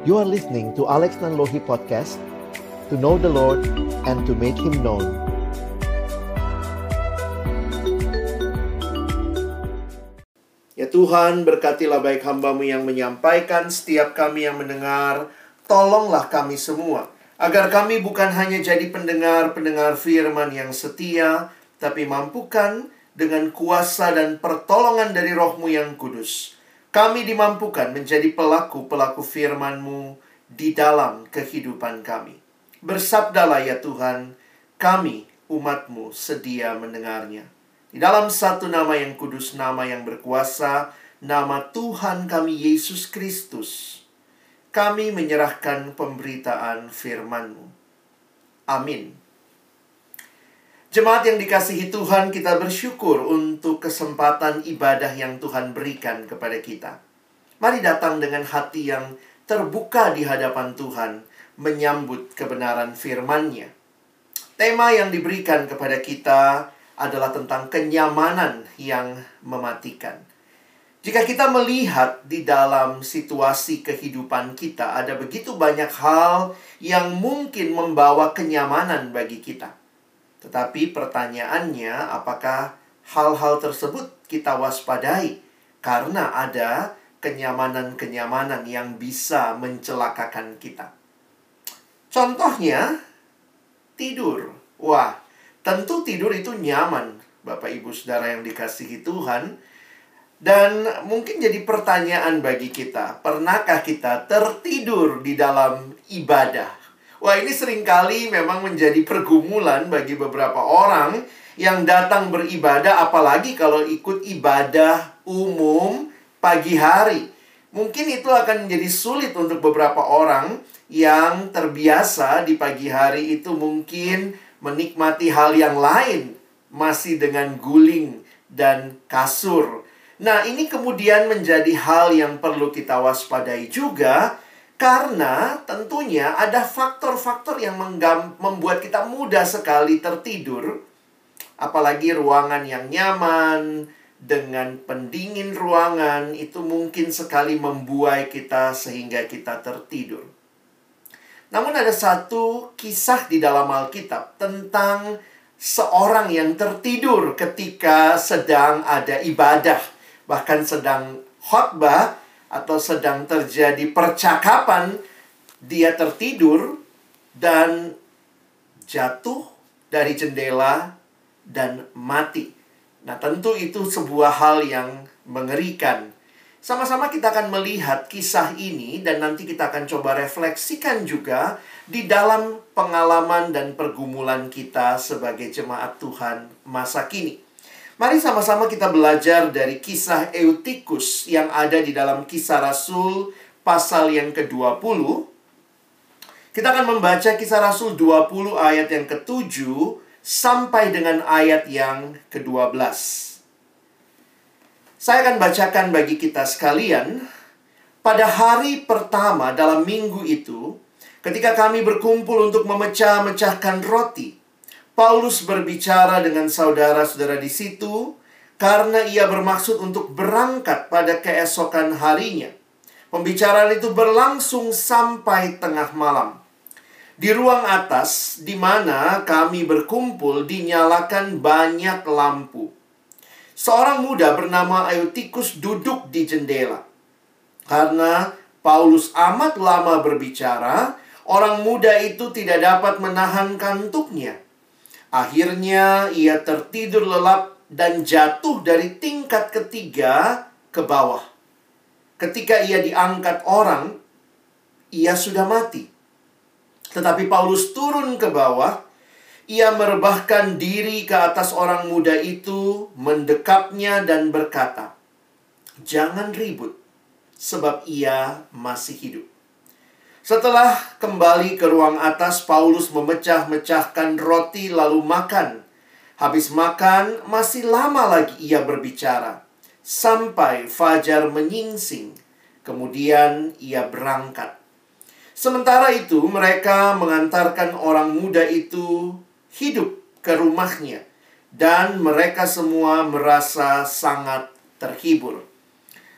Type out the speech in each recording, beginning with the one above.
You are listening to Alex Nanlohi Podcast To know the Lord and to make Him known Ya Tuhan, berkatilah baik hambamu yang menyampaikan, setiap kami yang mendengar, tolonglah kami semua. Agar kami bukan hanya jadi pendengar-pendengar firman yang setia, tapi mampukan dengan kuasa dan pertolongan dari rohmu yang kudus. Kami dimampukan menjadi pelaku-pelaku firman-Mu di dalam kehidupan kami. Bersabdalah ya Tuhan, kami umat-Mu sedia mendengarnya. Di dalam satu nama yang kudus, nama yang berkuasa, nama Tuhan kami Yesus Kristus, kami menyerahkan pemberitaan firman-Mu. Amin. Jemaat yang dikasihi Tuhan, kita bersyukur untuk kesempatan ibadah yang Tuhan berikan kepada kita. Mari datang dengan hati yang terbuka di hadapan Tuhan, menyambut kebenaran firman-Nya. Tema yang diberikan kepada kita adalah tentang kenyamanan yang mematikan. Jika kita melihat di dalam situasi kehidupan kita, ada begitu banyak hal yang mungkin membawa kenyamanan bagi kita. Tetapi pertanyaannya, apakah hal-hal tersebut kita waspadai? Karena ada kenyamanan-kenyamanan yang bisa mencelakakan kita. Contohnya, tidur. Wah, Tentu tidur itu nyaman, Bapak Ibu Saudara yang dikasihi Tuhan. Dan mungkin jadi pertanyaan bagi kita, pernahkah kita tertidur di dalam ibadah? Wah, ini sering kali memang menjadi pergumulan bagi beberapa orang yang datang beribadah, apalagi kalau ikut ibadah umum pagi hari. Mungkin itu akan menjadi sulit untuk beberapa orang yang terbiasa di pagi hari itu mungkin menikmati hal yang lain masih dengan guling dan kasur. Nah, ini kemudian menjadi hal yang perlu kita waspadai juga karena tentunya ada faktor-faktor yang membuat kita mudah sekali tertidur. Apalagi ruangan yang nyaman dengan pendingin ruangan itu mungkin sekali membuai kita sehingga kita tertidur. Namun ada satu kisah di dalam Alkitab tentang seorang yang tertidur ketika sedang ada ibadah, bahkan sedang khotbah atau sedang terjadi percakapan, dia tertidur dan jatuh dari jendela dan mati. Nah, tentu itu sebuah hal yang mengerikan. Sama-sama kita akan melihat kisah ini dan nanti kita akan coba refleksikan juga di dalam pengalaman dan pergumulan kita sebagai jemaat Tuhan masa kini. Mari sama-sama kita belajar dari kisah Eutikus yang ada di dalam kisah Rasul pasal yang ke-20. Kita akan membaca kisah Rasul 20 ayat yang ke-7 sampai dengan ayat yang ke-12. Saya akan bacakan bagi kita sekalian. Pada hari pertama dalam minggu itu, ketika kami berkumpul untuk memecah-mecahkan roti, Paulus berbicara dengan saudara-saudara di situ karena ia bermaksud untuk berangkat pada keesokan harinya. Pembicaraan itu berlangsung sampai tengah malam. Di ruang atas, di mana kami berkumpul, dinyalakan banyak lampu. Seorang muda bernama Eutikus duduk di jendela. Karena Paulus amat lama berbicara, orang muda itu tidak dapat menahan kantuknya. Akhirnya ia tertidur lelap dan jatuh dari tingkat ketiga ke bawah. Ketika ia diangkat orang, ia sudah mati. Tetapi Paulus turun ke bawah ia merebahkan diri ke atas orang muda itu, mendekapnya dan berkata, "Jangan ribut, sebab ia masih hidup." Setelah kembali ke ruang atas, Paulus memecah-mecahkan roti lalu makan. Habis makan, masih lama lagi ia berbicara. Sampai fajar menyingsing. Kemudian ia berangkat. Sementara itu, mereka mengantarkan orang muda itu hidup ke rumahnya, dan mereka semua merasa sangat terhibur.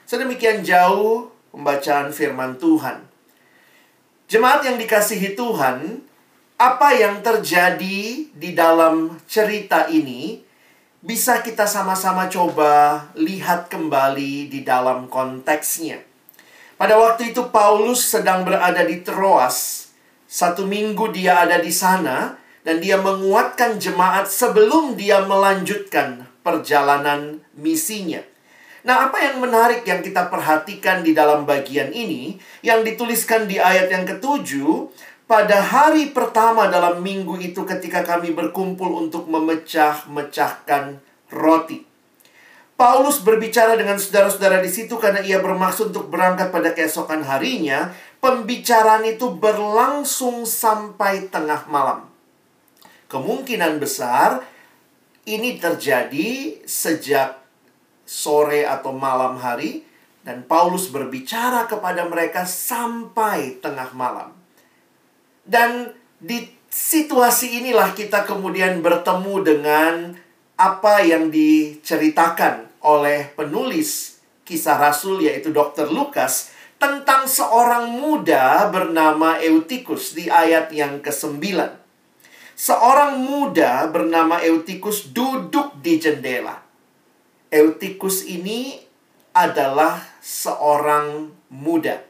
Sedemikian jauh pembacaan firman Tuhan. Jemaat yang dikasihi Tuhan, apa yang terjadi di dalam cerita ini bisa kita sama-sama coba lihat kembali di dalam konteksnya. Pada waktu itu Paulus sedang berada di Troas. Satu minggu dia ada di sana dan dia menguatkan jemaat sebelum dia melanjutkan perjalanan misinya. Nah, apa yang menarik yang kita perhatikan di dalam bagian ini, yang dituliskan di ayat yang ketujuh, pada hari pertama dalam minggu itu ketika kami berkumpul untuk memecah-mecahkan roti. Paulus berbicara dengan saudara-saudara di situ karena ia bermaksud untuk berangkat pada keesokan harinya. Pembicaraan itu berlangsung sampai tengah malam. Kemungkinan besar ini terjadi sejak sore atau malam hari dan Paulus berbicara kepada mereka sampai tengah malam. Dan di situasi inilah kita kemudian bertemu dengan apa yang diceritakan oleh penulis kisah Rasul yaitu Dr. Lukas tentang seorang muda bernama Eutikus di ayat yang ke-9. Seorang muda bernama Eutikus duduk di jendela. Eutikus ini adalah seorang muda.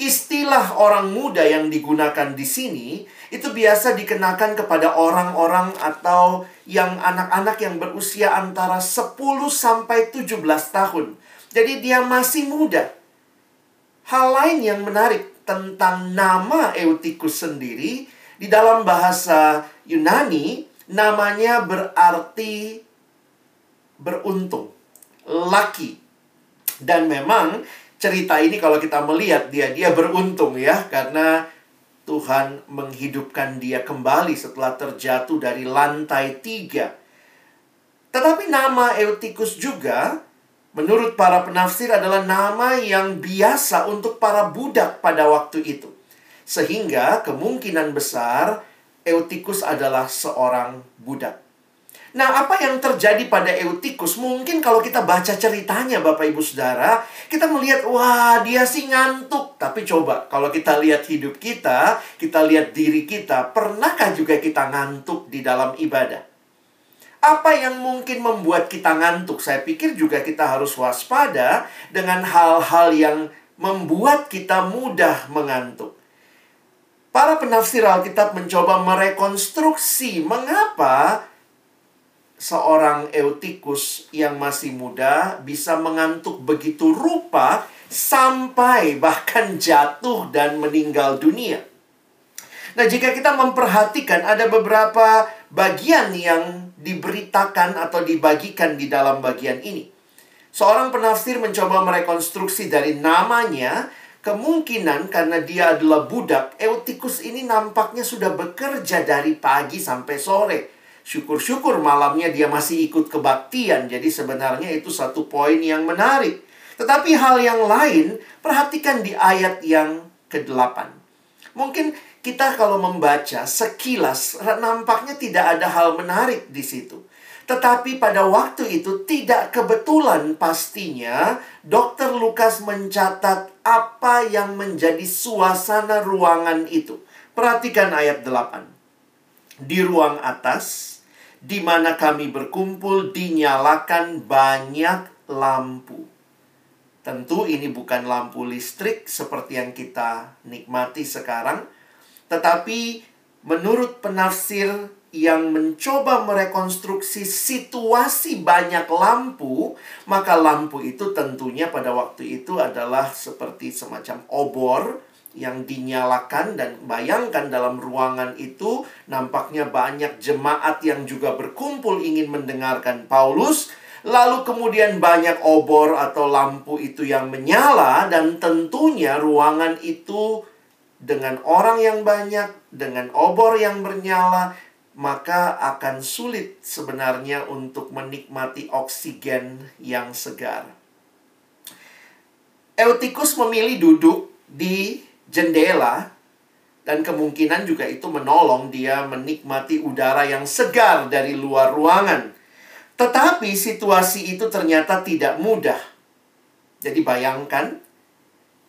Istilah orang muda yang digunakan di sini itu biasa dikenakan kepada orang-orang atau yang anak-anak yang berusia antara 10 sampai 17 tahun. Jadi dia masih muda. Hal lain yang menarik tentang nama Eutikus sendiri di dalam bahasa Yunani namanya berarti beruntung laki. Dan memang cerita ini kalau kita melihat dia dia beruntung ya karena Tuhan menghidupkan dia kembali setelah terjatuh dari lantai tiga. Tetapi nama Eutikus juga menurut para penafsir adalah nama yang biasa untuk para budak pada waktu itu. Sehingga kemungkinan besar Eutikus adalah seorang budak. Nah, apa yang terjadi pada Eutikus? Mungkin kalau kita baca ceritanya Bapak Ibu Saudara, kita melihat wah, dia sih ngantuk. Tapi coba kalau kita lihat hidup kita, kita lihat diri kita, pernahkah juga kita ngantuk di dalam ibadah? Apa yang mungkin membuat kita ngantuk? Saya pikir juga kita harus waspada dengan hal-hal yang membuat kita mudah mengantuk. Para penafsir Alkitab mencoba merekonstruksi mengapa seorang Eutikus yang masih muda bisa mengantuk begitu rupa sampai bahkan jatuh dan meninggal dunia. Nah, jika kita memperhatikan ada beberapa bagian yang diberitakan atau dibagikan di dalam bagian ini. Seorang penafsir mencoba merekonstruksi dari namanya, kemungkinan karena dia adalah budak, Eutikus ini nampaknya sudah bekerja dari pagi sampai sore Syukur-syukur malamnya dia masih ikut kebaktian. Jadi sebenarnya itu satu poin yang menarik. Tetapi hal yang lain, perhatikan di ayat yang ke-8. Mungkin kita kalau membaca sekilas nampaknya tidak ada hal menarik di situ. Tetapi pada waktu itu tidak kebetulan pastinya Dokter Lukas mencatat apa yang menjadi suasana ruangan itu. Perhatikan ayat 8. Di ruang atas di mana kami berkumpul dinyalakan banyak lampu. Tentu ini bukan lampu listrik seperti yang kita nikmati sekarang, tetapi menurut penafsir yang mencoba merekonstruksi situasi banyak lampu, maka lampu itu tentunya pada waktu itu adalah seperti semacam obor yang dinyalakan dan bayangkan dalam ruangan itu nampaknya banyak jemaat yang juga berkumpul ingin mendengarkan Paulus lalu kemudian banyak obor atau lampu itu yang menyala dan tentunya ruangan itu dengan orang yang banyak dengan obor yang bernyala maka akan sulit sebenarnya untuk menikmati oksigen yang segar. Eutikus memilih duduk di jendela dan kemungkinan juga itu menolong dia menikmati udara yang segar dari luar ruangan. Tetapi situasi itu ternyata tidak mudah. Jadi bayangkan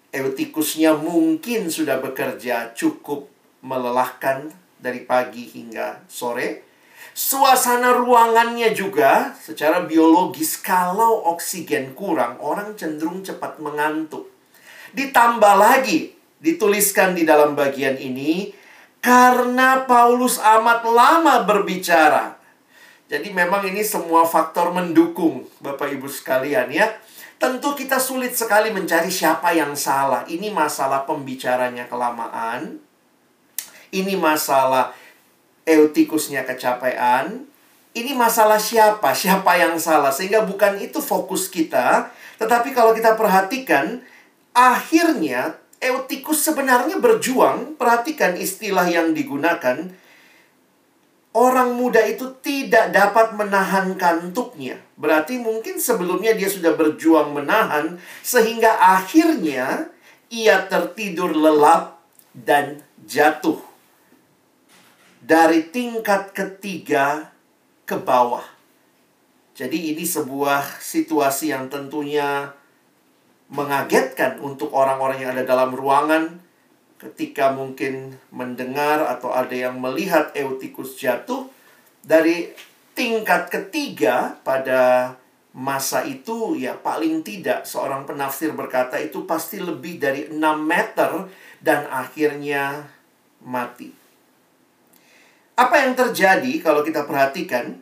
Eutikusnya mungkin sudah bekerja cukup melelahkan dari pagi hingga sore. Suasana ruangannya juga secara biologis kalau oksigen kurang, orang cenderung cepat mengantuk. Ditambah lagi, dituliskan di dalam bagian ini, karena Paulus amat lama berbicara. Jadi memang ini semua faktor mendukung Bapak Ibu sekalian ya. Tentu kita sulit sekali mencari siapa yang salah. Ini masalah pembicaranya kelamaan. Ini masalah eutikusnya kecapean. Ini masalah siapa? Siapa yang salah? Sehingga bukan itu fokus kita. Tetapi kalau kita perhatikan, akhirnya Eutikus sebenarnya berjuang, perhatikan istilah yang digunakan. Orang muda itu tidak dapat menahan kantuknya. Berarti mungkin sebelumnya dia sudah berjuang menahan, sehingga akhirnya ia tertidur lelap dan jatuh. Dari tingkat ketiga ke bawah. Jadi ini sebuah situasi yang tentunya mengagetkan untuk orang-orang yang ada dalam ruangan ketika mungkin mendengar atau ada yang melihat Eutikus jatuh dari tingkat ketiga pada masa itu ya paling tidak seorang penafsir berkata itu pasti lebih dari 6 meter dan akhirnya mati. Apa yang terjadi kalau kita perhatikan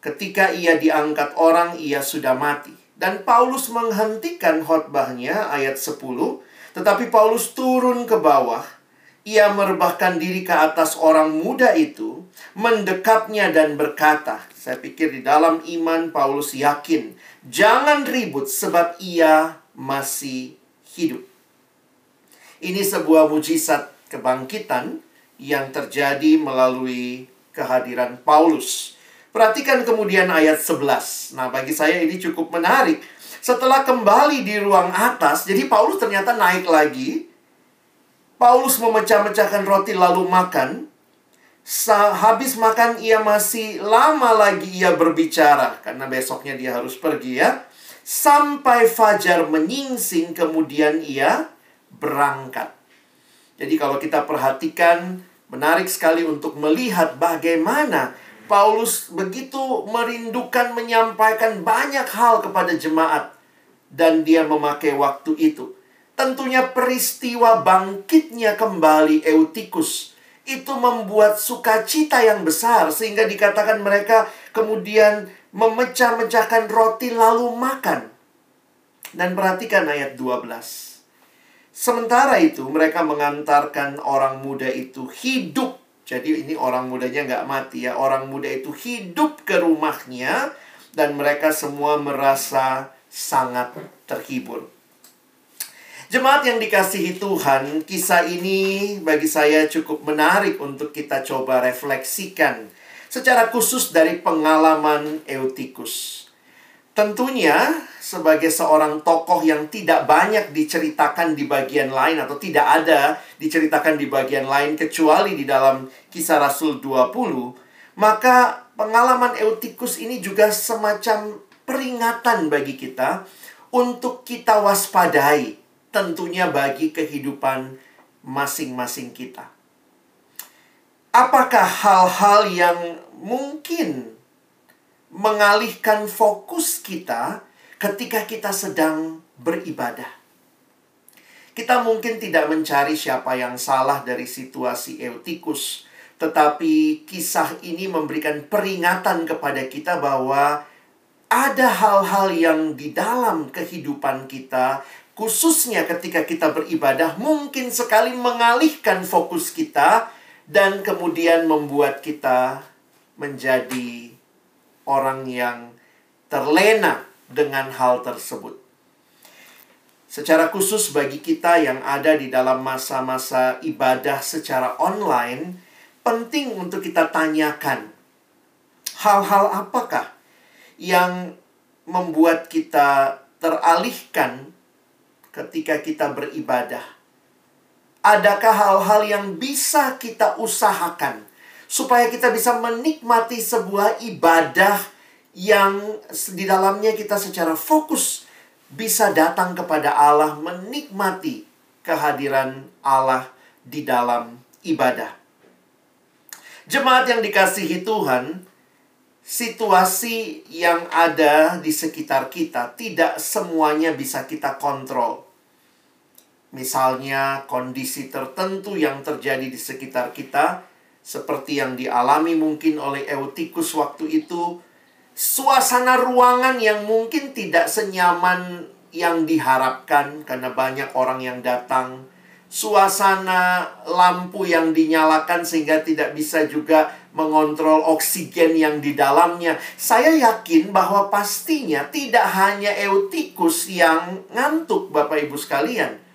ketika ia diangkat orang ia sudah mati. Dan Paulus menghentikan khotbahnya ayat 10, tetapi Paulus turun ke bawah. Ia merebahkan diri ke atas orang muda itu, mendekapnya dan berkata, saya pikir di dalam iman Paulus yakin, jangan ribut sebab ia masih hidup. Ini sebuah mujizat kebangkitan yang terjadi melalui kehadiran Paulus. Perhatikan kemudian ayat 11. Nah, bagi saya ini cukup menarik. Setelah kembali di ruang atas, jadi Paulus ternyata naik lagi. Paulus memecah-mecahkan roti lalu makan. Habis makan ia masih lama lagi ia berbicara karena besoknya dia harus pergi ya. Sampai fajar menyingsing kemudian ia berangkat. Jadi kalau kita perhatikan menarik sekali untuk melihat bagaimana Paulus begitu merindukan menyampaikan banyak hal kepada jemaat dan dia memakai waktu itu. Tentunya peristiwa bangkitnya kembali Eutikus itu membuat sukacita yang besar sehingga dikatakan mereka kemudian memecah-mecahkan roti lalu makan. Dan perhatikan ayat 12. Sementara itu mereka mengantarkan orang muda itu hidup jadi ini orang mudanya nggak mati ya. Orang muda itu hidup ke rumahnya dan mereka semua merasa sangat terhibur. Jemaat yang dikasihi Tuhan, kisah ini bagi saya cukup menarik untuk kita coba refleksikan secara khusus dari pengalaman Eutikus. Tentunya sebagai seorang tokoh yang tidak banyak diceritakan di bagian lain atau tidak ada diceritakan di bagian lain kecuali di dalam kisah Rasul 20, maka pengalaman Eutikus ini juga semacam peringatan bagi kita untuk kita waspadai tentunya bagi kehidupan masing-masing kita. Apakah hal-hal yang mungkin mengalihkan fokus kita ketika kita sedang beribadah. Kita mungkin tidak mencari siapa yang salah dari situasi Eutikus, tetapi kisah ini memberikan peringatan kepada kita bahwa ada hal-hal yang di dalam kehidupan kita, khususnya ketika kita beribadah, mungkin sekali mengalihkan fokus kita dan kemudian membuat kita menjadi orang yang terlena dengan hal tersebut. Secara khusus bagi kita yang ada di dalam masa-masa ibadah secara online, penting untuk kita tanyakan hal-hal apakah yang membuat kita teralihkan ketika kita beribadah. Adakah hal-hal yang bisa kita usahakan supaya kita bisa menikmati sebuah ibadah yang di dalamnya kita secara fokus bisa datang kepada Allah menikmati kehadiran Allah di dalam ibadah. Jemaat yang dikasihi Tuhan, situasi yang ada di sekitar kita tidak semuanya bisa kita kontrol. Misalnya kondisi tertentu yang terjadi di sekitar kita seperti yang dialami mungkin oleh Eutikus waktu itu, suasana ruangan yang mungkin tidak senyaman yang diharapkan karena banyak orang yang datang, suasana lampu yang dinyalakan sehingga tidak bisa juga mengontrol oksigen yang di dalamnya. Saya yakin bahwa pastinya tidak hanya Eutikus yang ngantuk Bapak Ibu sekalian.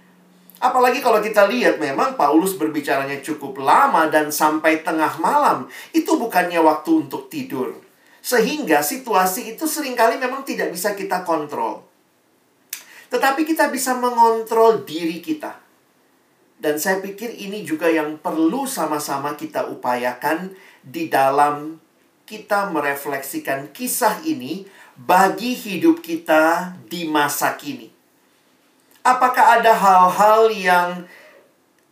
Apalagi kalau kita lihat memang Paulus berbicaranya cukup lama dan sampai tengah malam. Itu bukannya waktu untuk tidur. Sehingga situasi itu sering kali memang tidak bisa kita kontrol. Tetapi kita bisa mengontrol diri kita. Dan saya pikir ini juga yang perlu sama-sama kita upayakan di dalam kita merefleksikan kisah ini bagi hidup kita di masa kini. Apakah ada hal-hal yang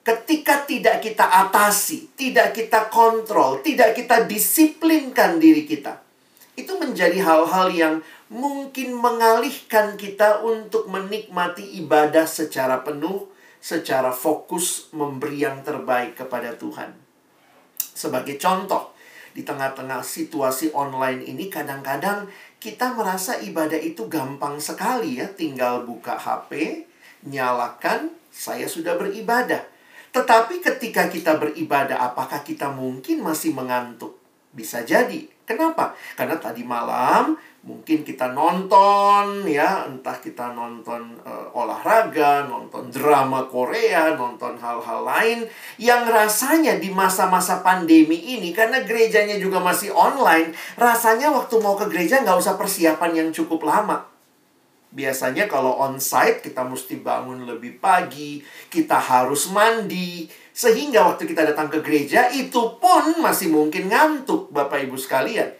ketika tidak kita atasi, tidak kita kontrol, tidak kita disiplinkan diri kita, itu menjadi hal-hal yang mungkin mengalihkan kita untuk menikmati ibadah secara penuh, secara fokus, memberi yang terbaik kepada Tuhan. Sebagai contoh, di tengah-tengah situasi online ini, kadang-kadang kita merasa ibadah itu gampang sekali, ya, tinggal buka HP nyalakan, saya sudah beribadah. Tetapi ketika kita beribadah, apakah kita mungkin masih mengantuk? Bisa jadi. Kenapa? Karena tadi malam mungkin kita nonton ya, entah kita nonton uh, olahraga, nonton drama Korea, nonton hal-hal lain yang rasanya di masa-masa pandemi ini karena gerejanya juga masih online, rasanya waktu mau ke gereja nggak usah persiapan yang cukup lama. Biasanya kalau on-site kita mesti bangun lebih pagi, kita harus mandi, sehingga waktu kita datang ke gereja itu pun masih mungkin ngantuk Bapak Ibu sekalian.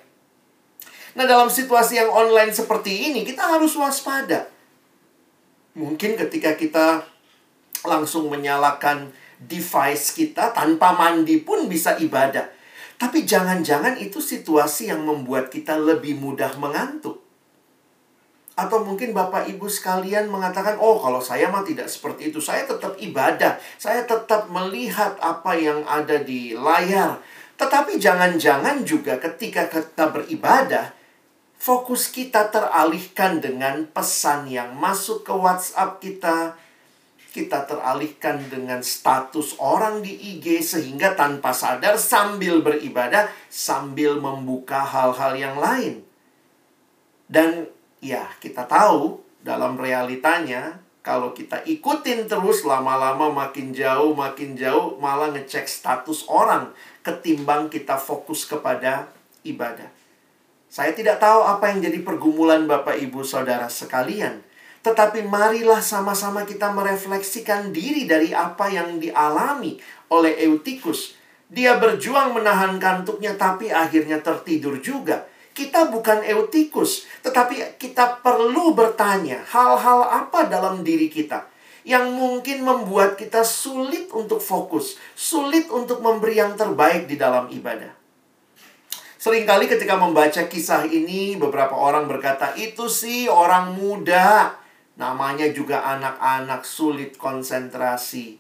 Nah, dalam situasi yang online seperti ini kita harus waspada. Mungkin ketika kita langsung menyalakan device kita tanpa mandi pun bisa ibadah. Tapi jangan-jangan itu situasi yang membuat kita lebih mudah mengantuk. Atau mungkin Bapak Ibu sekalian mengatakan, "Oh, kalau saya mah tidak seperti itu. Saya tetap ibadah. Saya tetap melihat apa yang ada di layar." Tetapi jangan-jangan juga ketika kita beribadah, fokus kita teralihkan dengan pesan yang masuk ke WhatsApp kita. Kita teralihkan dengan status orang di IG sehingga tanpa sadar sambil beribadah, sambil membuka hal-hal yang lain. Dan ya kita tahu dalam realitanya kalau kita ikutin terus lama-lama makin jauh makin jauh malah ngecek status orang ketimbang kita fokus kepada ibadah. Saya tidak tahu apa yang jadi pergumulan Bapak Ibu Saudara sekalian. Tetapi marilah sama-sama kita merefleksikan diri dari apa yang dialami oleh Eutikus. Dia berjuang menahan kantuknya tapi akhirnya tertidur juga kita bukan eutikus, tetapi kita perlu bertanya hal-hal apa dalam diri kita yang mungkin membuat kita sulit untuk fokus, sulit untuk memberi yang terbaik di dalam ibadah. Seringkali ketika membaca kisah ini, beberapa orang berkata, itu sih orang muda. Namanya juga anak-anak sulit konsentrasi.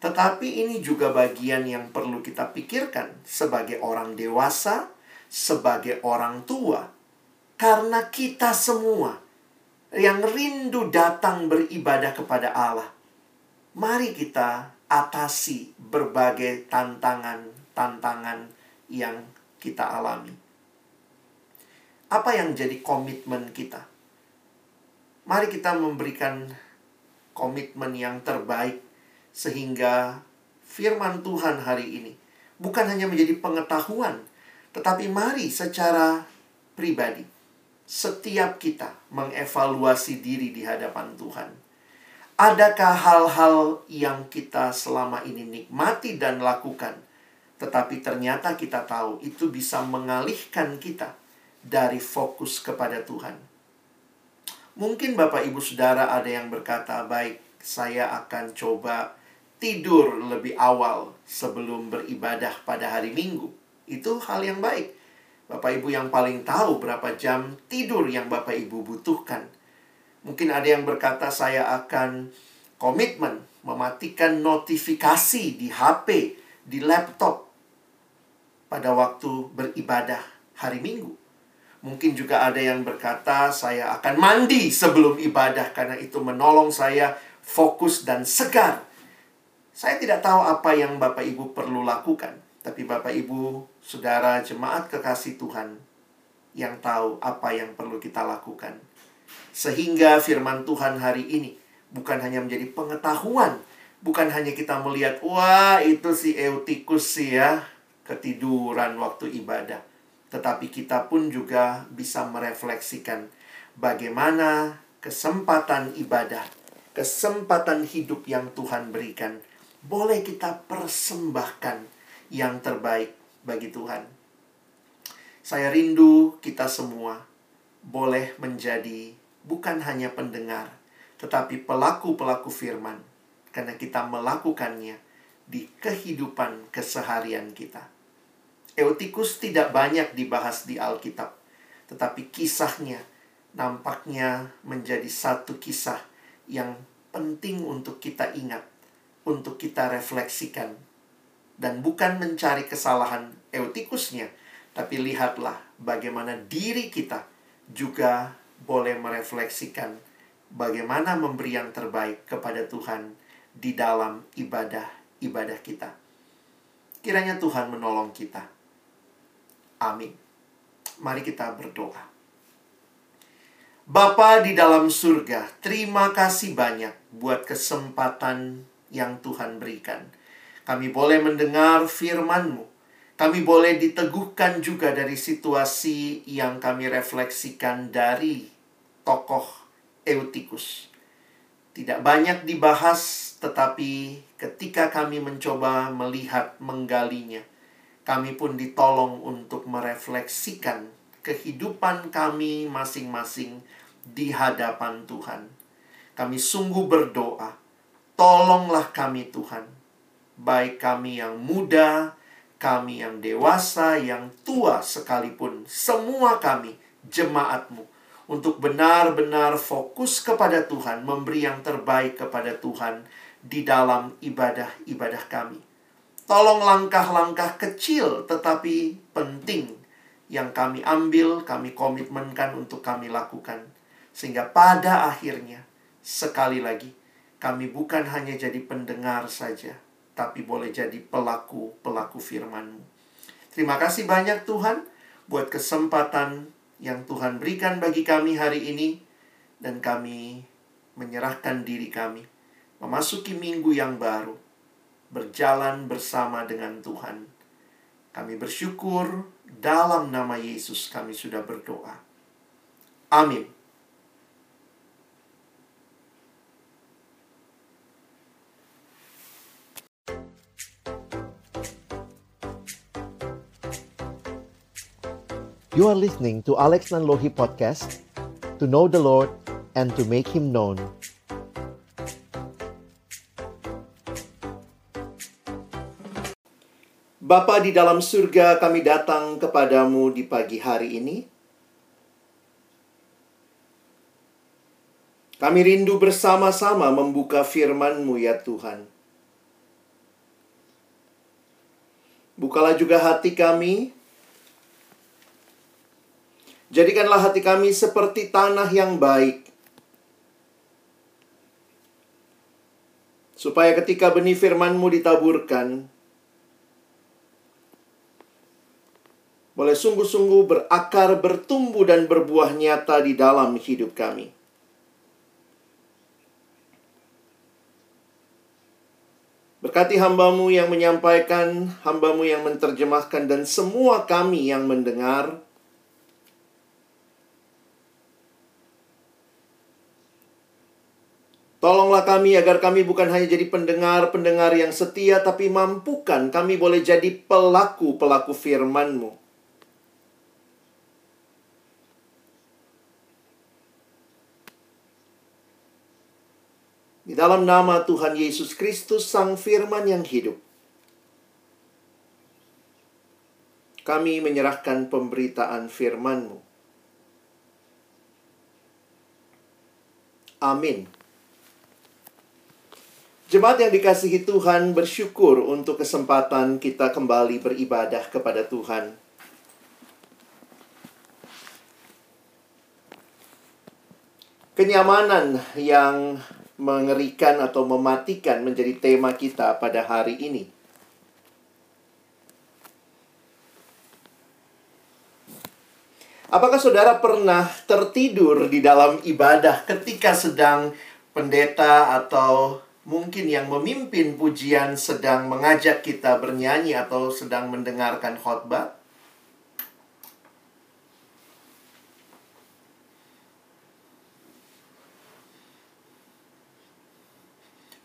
Tetapi ini juga bagian yang perlu kita pikirkan sebagai orang dewasa, sebagai orang tua karena kita semua yang rindu datang beribadah kepada Allah. Mari kita atasi berbagai tantangan-tantangan yang kita alami. Apa yang jadi komitmen kita? Mari kita memberikan komitmen yang terbaik sehingga firman Tuhan hari ini bukan hanya menjadi pengetahuan tetapi mari secara pribadi, setiap kita mengevaluasi diri di hadapan Tuhan. Adakah hal-hal yang kita selama ini nikmati dan lakukan, tetapi ternyata kita tahu itu bisa mengalihkan kita dari fokus kepada Tuhan? Mungkin Bapak Ibu Saudara ada yang berkata, "Baik, saya akan coba tidur lebih awal sebelum beribadah pada hari Minggu." Itu hal yang baik. Bapak Ibu yang paling tahu berapa jam tidur yang Bapak Ibu butuhkan. Mungkin ada yang berkata, "Saya akan komitmen mematikan notifikasi di HP, di laptop pada waktu beribadah hari Minggu." Mungkin juga ada yang berkata, "Saya akan mandi sebelum ibadah karena itu menolong saya fokus dan segar." Saya tidak tahu apa yang Bapak Ibu perlu lakukan, tapi Bapak Ibu, Saudara, jemaat kekasih Tuhan yang tahu apa yang perlu kita lakukan. Sehingga firman Tuhan hari ini bukan hanya menjadi pengetahuan, bukan hanya kita melihat, wah itu si Eutikus sih ya, ketiduran waktu ibadah tetapi kita pun juga bisa merefleksikan bagaimana kesempatan ibadah, kesempatan hidup yang Tuhan berikan, boleh kita persembahkan yang terbaik bagi Tuhan. Saya rindu kita semua boleh menjadi bukan hanya pendengar, tetapi pelaku-pelaku firman, karena kita melakukannya di kehidupan keseharian kita. Eutikus tidak banyak dibahas di Alkitab, tetapi kisahnya nampaknya menjadi satu kisah yang penting untuk kita ingat, untuk kita refleksikan. Dan bukan mencari kesalahan Eutikusnya, tapi lihatlah bagaimana diri kita juga boleh merefleksikan bagaimana memberi yang terbaik kepada Tuhan di dalam ibadah-ibadah kita. Kiranya Tuhan menolong kita Amin. Mari kita berdoa. Bapa di dalam surga, terima kasih banyak buat kesempatan yang Tuhan berikan. Kami boleh mendengar firman-Mu. Kami boleh diteguhkan juga dari situasi yang kami refleksikan dari tokoh Eutikus. Tidak banyak dibahas, tetapi ketika kami mencoba melihat menggalinya, kami pun ditolong untuk merefleksikan kehidupan kami masing-masing di hadapan Tuhan. Kami sungguh berdoa, tolonglah kami Tuhan, baik kami yang muda, kami yang dewasa, yang tua sekalipun, semua kami jemaatmu, untuk benar-benar fokus kepada Tuhan, memberi yang terbaik kepada Tuhan di dalam ibadah-ibadah kami. Tolong langkah-langkah kecil tetapi penting yang kami ambil, kami komitmenkan untuk kami lakukan. Sehingga pada akhirnya, sekali lagi, kami bukan hanya jadi pendengar saja, tapi boleh jadi pelaku-pelaku firman-Mu. Terima kasih banyak Tuhan buat kesempatan yang Tuhan berikan bagi kami hari ini dan kami menyerahkan diri kami memasuki minggu yang baru berjalan bersama dengan Tuhan. Kami bersyukur dalam nama Yesus kami sudah berdoa. Amin. You are listening to Alex Nanlohi Podcast To know the Lord and to make Him known Bapa di dalam surga, kami datang kepadamu di pagi hari ini. Kami rindu bersama-sama membuka firman-Mu ya Tuhan. Bukalah juga hati kami. Jadikanlah hati kami seperti tanah yang baik. Supaya ketika benih firman-Mu ditaburkan, boleh sungguh-sungguh berakar, bertumbuh, dan berbuah nyata di dalam hidup kami. Berkati hambamu yang menyampaikan, hambamu yang menerjemahkan, dan semua kami yang mendengar. Tolonglah kami agar kami bukan hanya jadi pendengar-pendengar yang setia, tapi mampukan kami boleh jadi pelaku-pelaku firman-Mu. Di dalam nama Tuhan Yesus Kristus, Sang Firman yang hidup, kami menyerahkan pemberitaan firman-Mu. Amin. Jemaat yang dikasihi Tuhan bersyukur untuk kesempatan kita kembali beribadah kepada Tuhan. Kenyamanan yang mengerikan atau mematikan menjadi tema kita pada hari ini. Apakah saudara pernah tertidur di dalam ibadah ketika sedang pendeta atau mungkin yang memimpin pujian sedang mengajak kita bernyanyi atau sedang mendengarkan khotbah?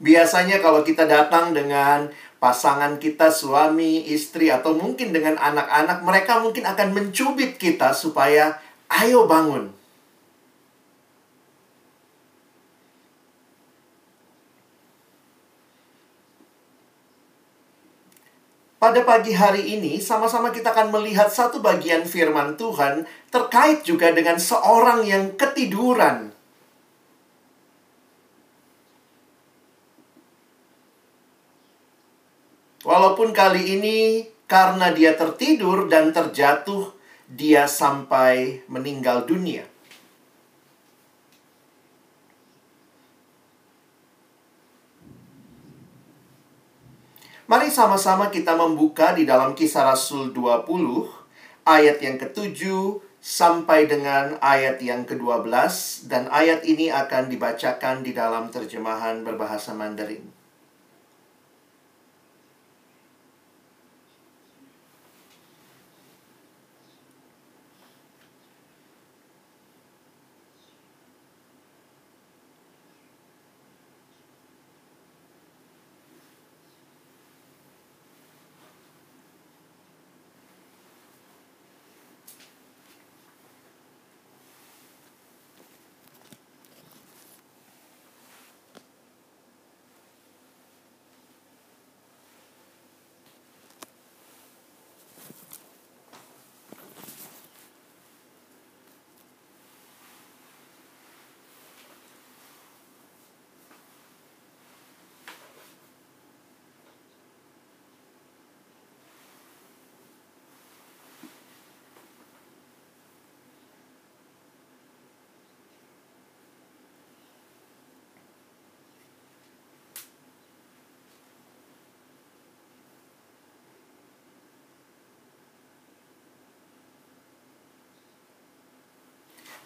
Biasanya kalau kita datang dengan pasangan kita, suami, istri, atau mungkin dengan anak-anak, mereka mungkin akan mencubit kita supaya ayo bangun. Pada pagi hari ini, sama-sama kita akan melihat satu bagian firman Tuhan terkait juga dengan seorang yang ketiduran. Walaupun kali ini karena dia tertidur dan terjatuh, dia sampai meninggal dunia. Mari sama-sama kita membuka di dalam kisah Rasul 20 ayat yang ketujuh sampai dengan ayat yang ke-12 dan ayat ini akan dibacakan di dalam terjemahan berbahasa Mandarin.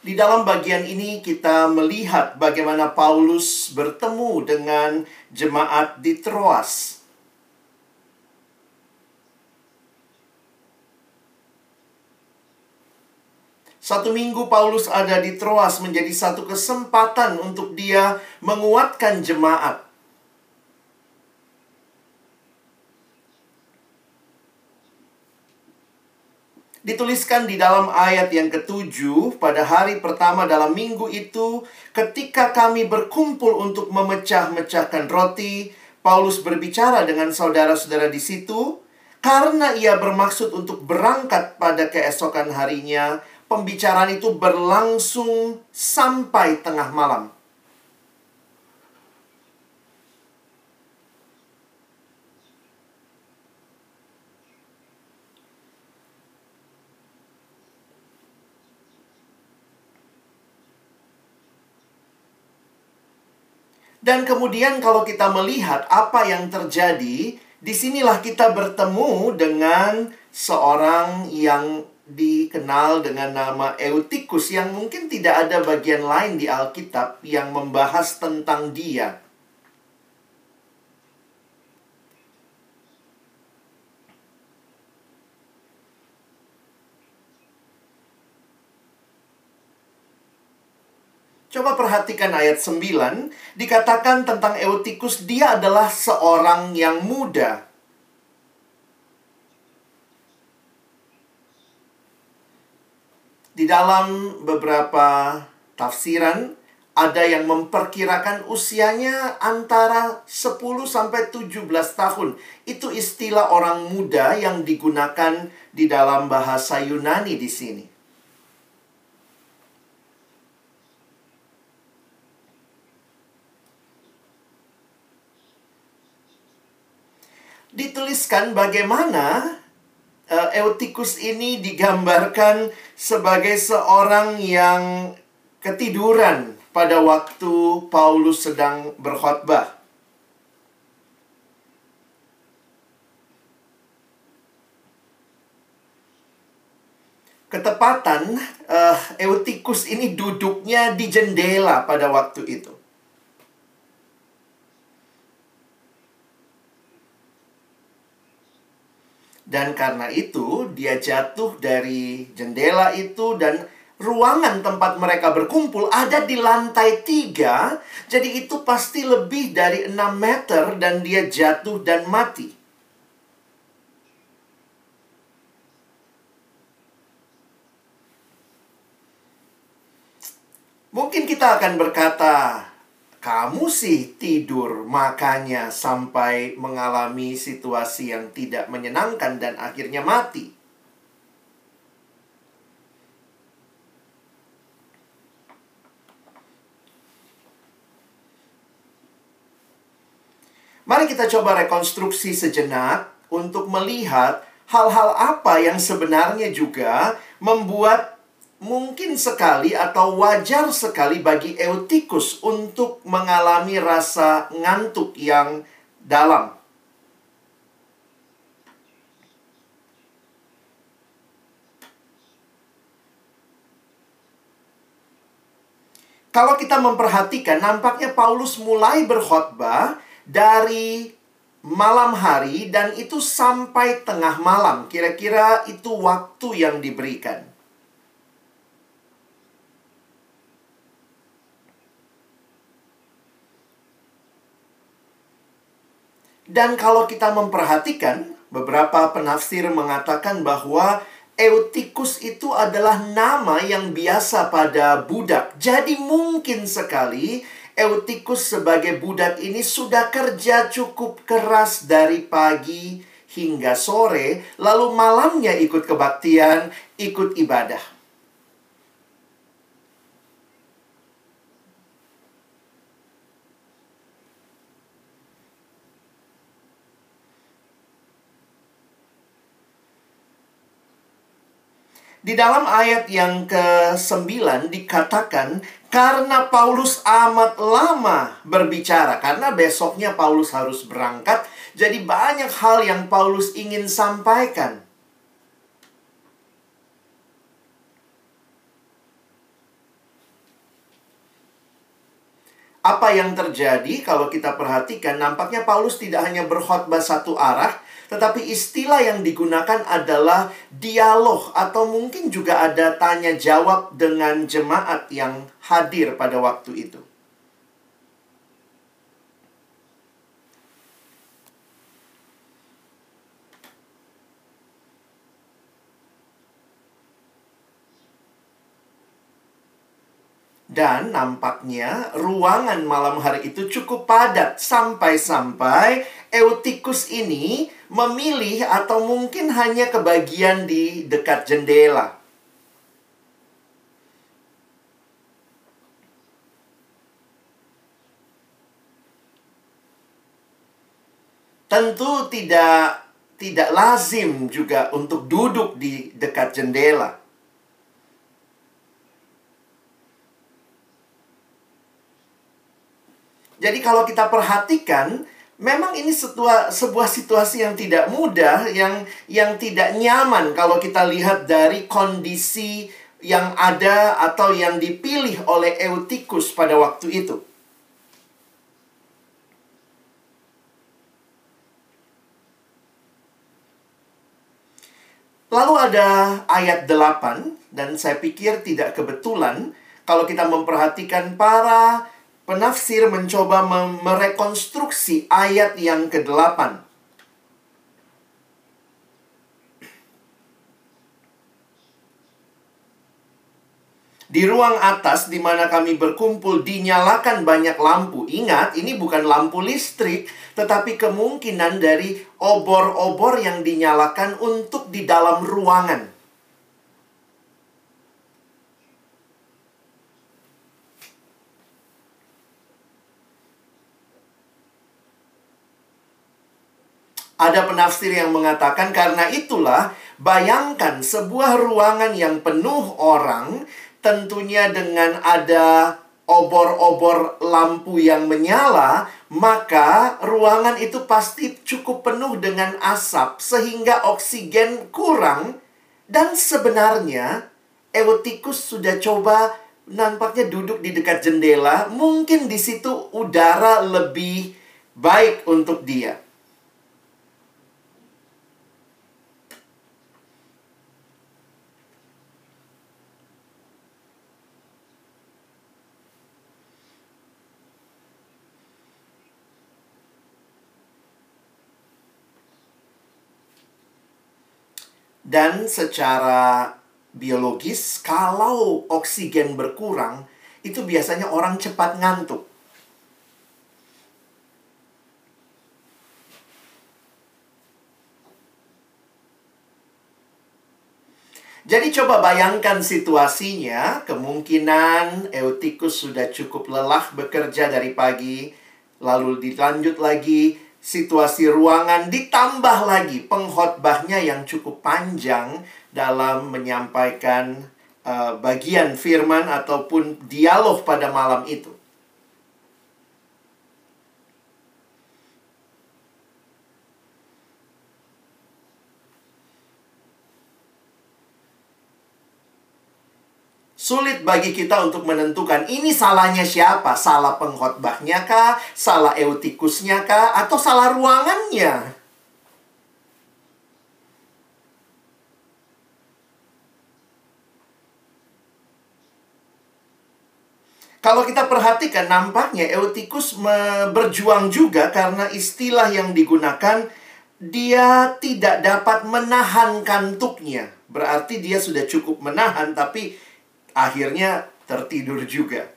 Di dalam bagian ini kita melihat bagaimana Paulus bertemu dengan jemaat di Troas. Satu minggu Paulus ada di Troas menjadi satu kesempatan untuk dia menguatkan jemaat. Dituliskan di dalam ayat yang ketujuh, pada hari pertama dalam minggu itu, ketika kami berkumpul untuk memecah-mecahkan roti, Paulus berbicara dengan saudara-saudara di situ, karena ia bermaksud untuk berangkat pada keesokan harinya, pembicaraan itu berlangsung sampai tengah malam. Dan kemudian kalau kita melihat apa yang terjadi, di sinilah kita bertemu dengan seorang yang dikenal dengan nama Eutikus yang mungkin tidak ada bagian lain di Alkitab yang membahas tentang dia. Coba perhatikan ayat 9, dikatakan tentang Eutikus dia adalah seorang yang muda. Di dalam beberapa tafsiran, Ada yang memperkirakan usianya antara 10 sampai 17 tahun. Itu istilah orang muda yang digunakan di dalam bahasa Yunani di sini. Dituliskan bagaimana uh, Eutikus ini digambarkan sebagai seorang yang ketiduran pada waktu Paulus sedang berkhotbah. Ketepatan uh, Eutikus ini duduknya di jendela pada waktu itu. Dan karena itu, dia jatuh dari jendela itu dan ruangan tempat mereka berkumpul ada di lantai tiga. Jadi itu pasti lebih dari 6 meter dan dia jatuh dan mati. Mungkin kita akan berkata, kamu sih tidur makanya sampai mengalami situasi yang tidak menyenangkan dan akhirnya mati. Mari kita coba rekonstruksi sejenak untuk melihat hal-hal apa yang sebenarnya juga membuat mungkin sekali atau wajar sekali bagi Eutikus untuk mengalami rasa ngantuk yang dalam. Kalau kita memperhatikan, nampaknya Paulus mulai berkhotbah dari malam hari dan itu sampai tengah malam. Kira-kira itu waktu yang diberikan. Dan kalau kita memperhatikan, beberapa penafsir mengatakan bahwa Eutikus itu adalah nama yang biasa pada budak. Jadi mungkin sekali Eutikus sebagai budak ini sudah kerja cukup keras dari pagi hingga sore, lalu malamnya ikut kebaktian, ikut ibadah. Di dalam ayat yang ke-9 dikatakan karena Paulus amat lama berbicara karena besoknya Paulus harus berangkat jadi banyak hal yang Paulus ingin sampaikan. Apa yang terjadi kalau kita perhatikan nampaknya Paulus tidak hanya berkhotbah satu arah tetapi istilah yang digunakan adalah dialog atau mungkin juga ada tanya jawab dengan jemaat yang hadir pada waktu itu. Dan nampaknya ruangan malam hari itu cukup padat sampai-sampai Eutikus ini memilih atau mungkin hanya kebagian di dekat jendela. Tentu tidak tidak lazim juga untuk duduk di dekat jendela. Jadi kalau kita perhatikan, memang ini sebuah sebuah situasi yang tidak mudah, yang yang tidak nyaman kalau kita lihat dari kondisi yang ada atau yang dipilih oleh Eutikus pada waktu itu. Lalu ada ayat 8 dan saya pikir tidak kebetulan kalau kita memperhatikan para penafsir mencoba merekonstruksi ayat yang ke-8. Di ruang atas di mana kami berkumpul dinyalakan banyak lampu. Ingat, ini bukan lampu listrik, tetapi kemungkinan dari obor-obor yang dinyalakan untuk di dalam ruangan. Ada penafsir yang mengatakan karena itulah bayangkan sebuah ruangan yang penuh orang tentunya dengan ada obor-obor lampu yang menyala, maka ruangan itu pasti cukup penuh dengan asap sehingga oksigen kurang dan sebenarnya Eutikus sudah coba nampaknya duduk di dekat jendela, mungkin di situ udara lebih baik untuk dia. Dan secara biologis, kalau oksigen berkurang, itu biasanya orang cepat ngantuk. Jadi coba bayangkan situasinya, kemungkinan Eutikus sudah cukup lelah bekerja dari pagi, lalu dilanjut lagi situasi ruangan ditambah lagi pengkhotbahnya yang cukup panjang dalam menyampaikan uh, bagian firman ataupun dialog pada malam itu. Sulit bagi kita untuk menentukan ini salahnya siapa? Salah pengkhotbahnya kah? Salah eutikusnya kah? Atau salah ruangannya? Kalau kita perhatikan nampaknya Eutikus berjuang juga karena istilah yang digunakan dia tidak dapat menahan kantuknya. Berarti dia sudah cukup menahan tapi akhirnya tertidur juga.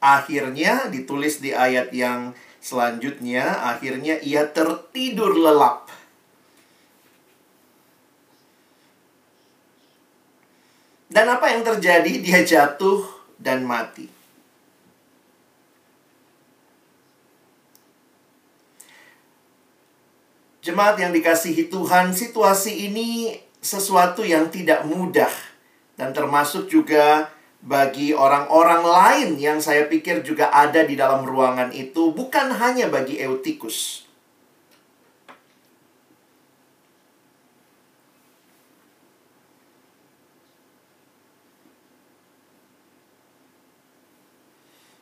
Akhirnya ditulis di ayat yang selanjutnya, akhirnya ia tertidur lelap. Dan apa yang terjadi? Dia jatuh dan mati. Jemaat yang dikasihi Tuhan, situasi ini sesuatu yang tidak mudah dan termasuk juga bagi orang-orang lain yang saya pikir juga ada di dalam ruangan itu, bukan hanya bagi Eutikus.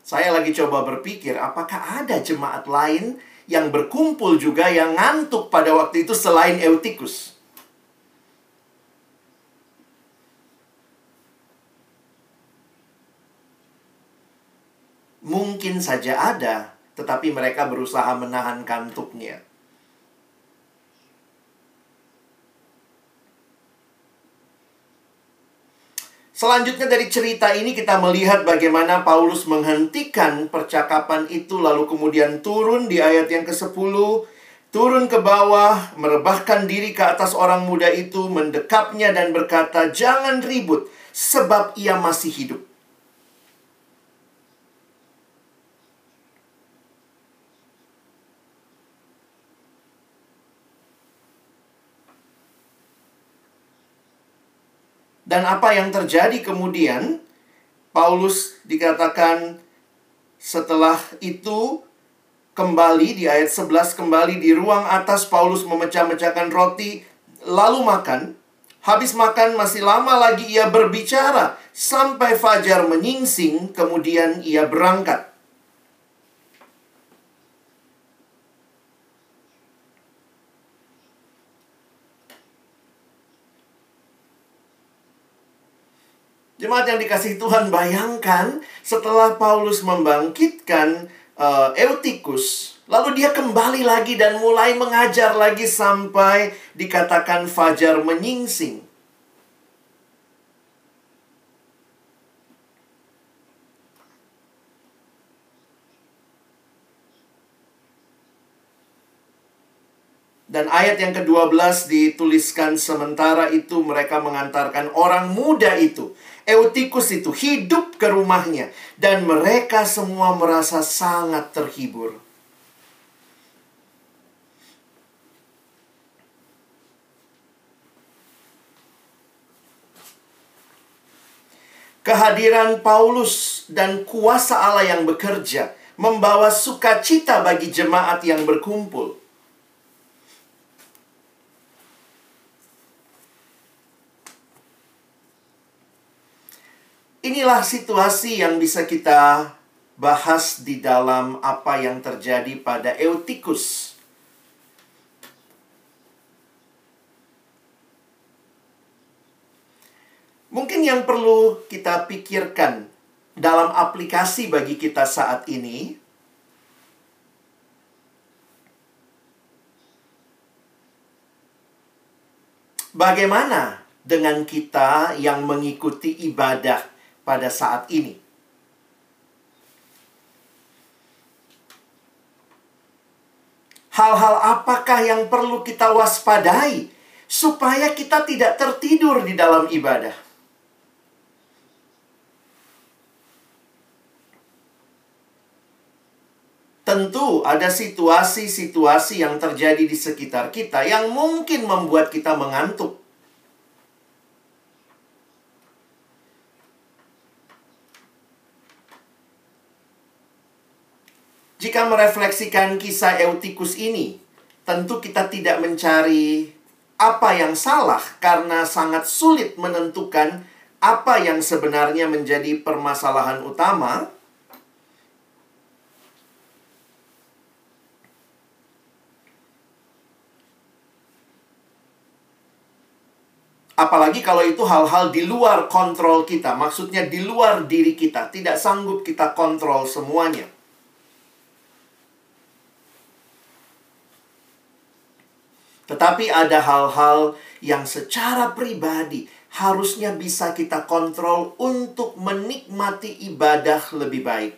Saya lagi coba berpikir, apakah ada jemaat lain yang berkumpul juga yang ngantuk pada waktu itu selain Eutikus. Mungkin saja ada, tetapi mereka berusaha menahan kantuknya. Selanjutnya dari cerita ini kita melihat bagaimana Paulus menghentikan percakapan itu lalu kemudian turun di ayat yang ke-10 turun ke bawah merebahkan diri ke atas orang muda itu mendekapnya dan berkata jangan ribut sebab ia masih hidup. Dan apa yang terjadi kemudian? Paulus dikatakan setelah itu kembali di ayat 11 kembali di ruang atas Paulus memecah-mecahkan roti lalu makan. Habis makan masih lama lagi ia berbicara sampai fajar menyingsing kemudian ia berangkat. Jemaat yang dikasih Tuhan, bayangkan setelah Paulus membangkitkan uh, Eutikus, Lalu dia kembali lagi dan mulai mengajar lagi sampai dikatakan fajar menyingsing. Dan ayat yang ke-12 dituliskan sementara itu mereka mengantarkan orang muda itu, Eutikus itu, hidup ke rumahnya. Dan mereka semua merasa sangat terhibur. Kehadiran Paulus dan kuasa Allah yang bekerja membawa sukacita bagi jemaat yang berkumpul. Inilah situasi yang bisa kita bahas di dalam apa yang terjadi pada Eutikus. Mungkin yang perlu kita pikirkan dalam aplikasi bagi kita saat ini Bagaimana dengan kita yang mengikuti ibadah pada saat ini. Hal-hal apakah yang perlu kita waspadai supaya kita tidak tertidur di dalam ibadah? Tentu ada situasi-situasi yang terjadi di sekitar kita yang mungkin membuat kita mengantuk. Jika merefleksikan kisah Eutikus ini, tentu kita tidak mencari apa yang salah karena sangat sulit menentukan apa yang sebenarnya menjadi permasalahan utama. Apalagi kalau itu hal-hal di luar kontrol kita, maksudnya di luar diri kita, tidak sanggup kita kontrol semuanya. Tetapi ada hal-hal yang secara pribadi harusnya bisa kita kontrol untuk menikmati ibadah lebih baik.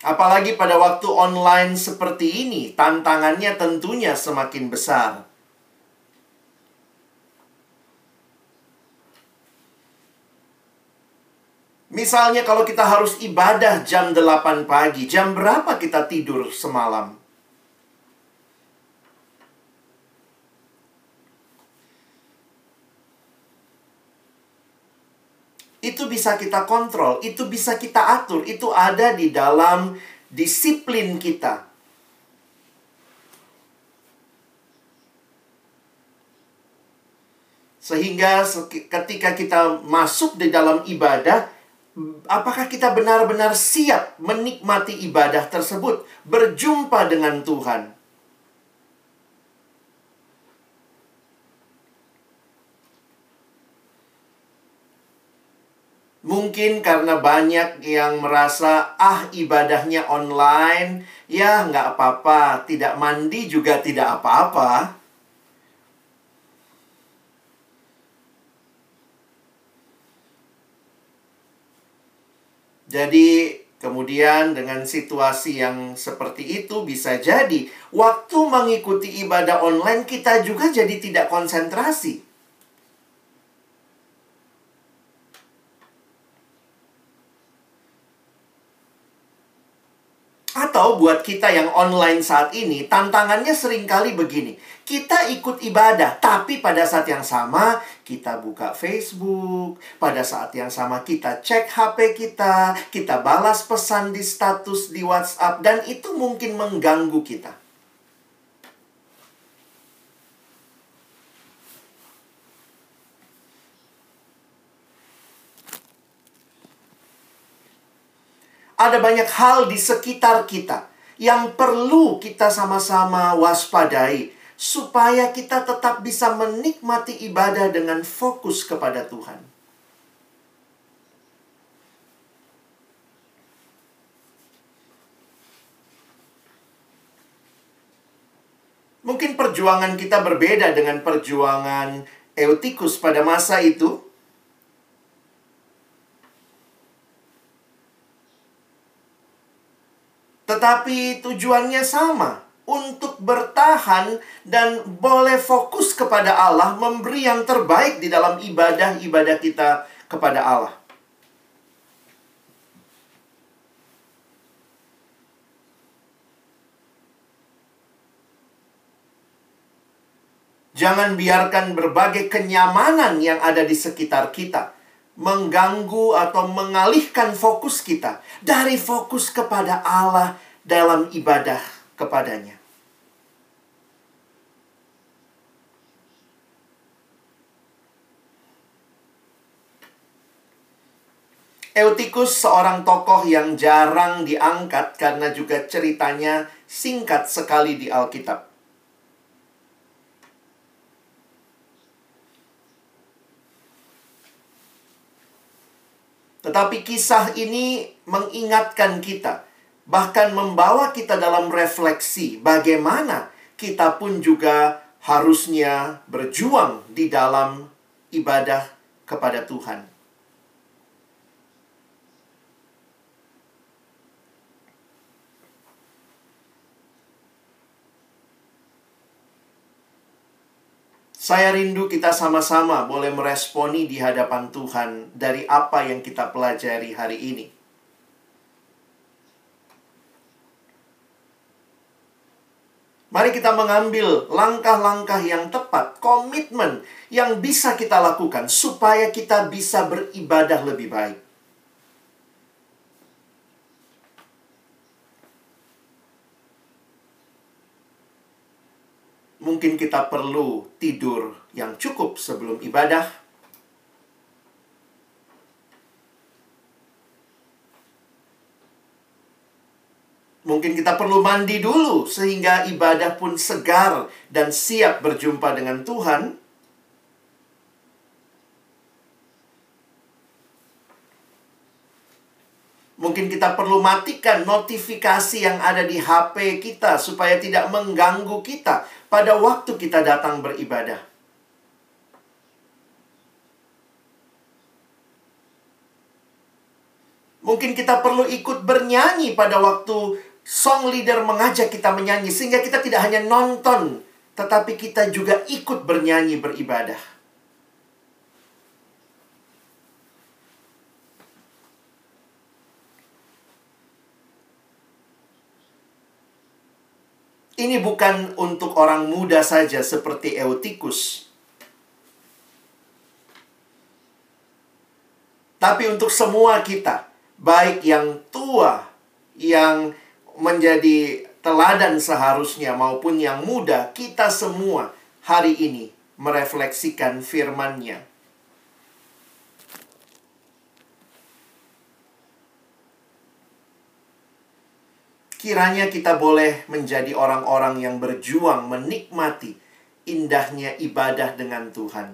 Apalagi pada waktu online seperti ini, tantangannya tentunya semakin besar. Misalnya kalau kita harus ibadah jam 8 pagi, jam berapa kita tidur semalam? Itu bisa kita kontrol, itu bisa kita atur, itu ada di dalam disiplin kita. Sehingga ketika kita masuk di dalam ibadah, apakah kita benar-benar siap menikmati ibadah tersebut, berjumpa dengan Tuhan? Mungkin karena banyak yang merasa, ah ibadahnya online, ya nggak apa-apa, tidak mandi juga tidak apa-apa. Jadi kemudian dengan situasi yang seperti itu bisa jadi waktu mengikuti ibadah online kita juga jadi tidak konsentrasi. Atau buat kita yang online saat ini, tantangannya sering kali begini. Kita ikut ibadah, tapi pada saat yang sama kita buka Facebook, pada saat yang sama kita cek HP kita, kita balas pesan di status di WhatsApp, dan itu mungkin mengganggu kita. ada banyak hal di sekitar kita yang perlu kita sama-sama waspadai supaya kita tetap bisa menikmati ibadah dengan fokus kepada Tuhan. Mungkin perjuangan kita berbeda dengan perjuangan Eutikus pada masa itu, Tetapi tujuannya sama, untuk bertahan dan boleh fokus kepada Allah, memberi yang terbaik di dalam ibadah-ibadah kita kepada Allah. Jangan biarkan berbagai kenyamanan yang ada di sekitar kita mengganggu atau mengalihkan fokus kita dari fokus kepada Allah dalam ibadah kepadanya. Eutikus seorang tokoh yang jarang diangkat karena juga ceritanya singkat sekali di Alkitab. Tetapi kisah ini mengingatkan kita, bahkan membawa kita dalam refleksi bagaimana kita pun juga harusnya berjuang di dalam ibadah kepada Tuhan. Saya rindu kita sama-sama boleh meresponi di hadapan Tuhan dari apa yang kita pelajari hari ini. Mari kita mengambil langkah-langkah yang tepat, komitmen yang bisa kita lakukan supaya kita bisa beribadah lebih baik. Mungkin kita perlu tidur yang cukup sebelum ibadah. Mungkin kita perlu mandi dulu sehingga ibadah pun segar dan siap berjumpa dengan Tuhan. Mungkin kita perlu matikan notifikasi yang ada di HP kita supaya tidak mengganggu kita pada waktu kita datang beribadah. Mungkin kita perlu ikut bernyanyi pada waktu song leader mengajak kita menyanyi sehingga kita tidak hanya nonton tetapi kita juga ikut bernyanyi beribadah. Ini bukan untuk orang muda saja seperti Eutikus. Tapi untuk semua kita, baik yang tua, yang menjadi teladan seharusnya maupun yang muda, kita semua hari ini merefleksikan firman-Nya. Kiranya kita boleh menjadi orang-orang yang berjuang menikmati indahnya ibadah dengan Tuhan.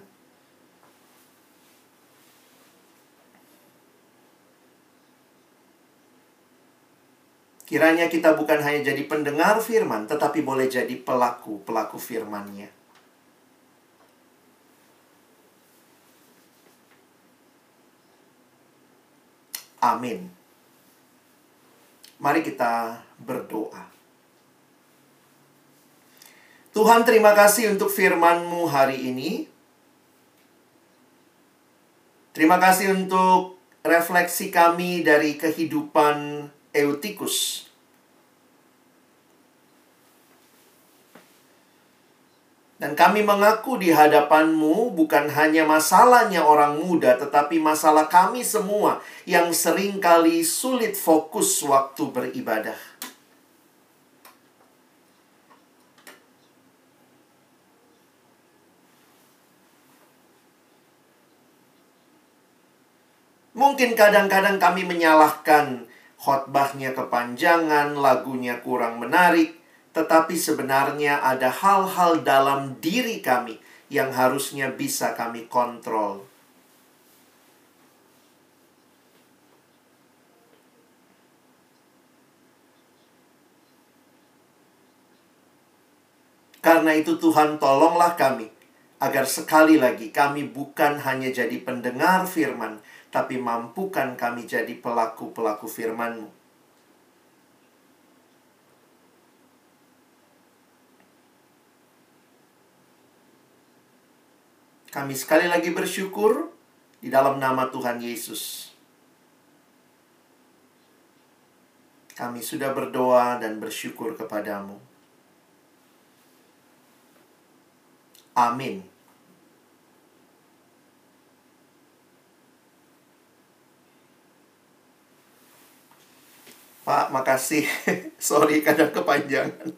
Kiranya kita bukan hanya jadi pendengar firman, tetapi boleh jadi pelaku-pelaku firman-Nya. Amin. Mari kita berdoa. Tuhan terima kasih untuk firman-Mu hari ini. Terima kasih untuk refleksi kami dari kehidupan Eutikus. Dan kami mengaku di hadapanmu bukan hanya masalahnya orang muda, tetapi masalah kami semua yang sering kali sulit fokus waktu beribadah. Mungkin kadang-kadang kami menyalahkan khotbahnya kepanjangan, lagunya kurang menarik, tetapi sebenarnya ada hal-hal dalam diri kami yang harusnya bisa kami kontrol. Karena itu Tuhan tolonglah kami agar sekali lagi kami bukan hanya jadi pendengar firman, tapi mampukan kami jadi pelaku-pelaku firman-Mu. Kami sekali lagi bersyukur di dalam nama Tuhan Yesus. Kami sudah berdoa dan bersyukur kepadamu. Amin. Pak, makasih. Sorry kadang kepanjangan.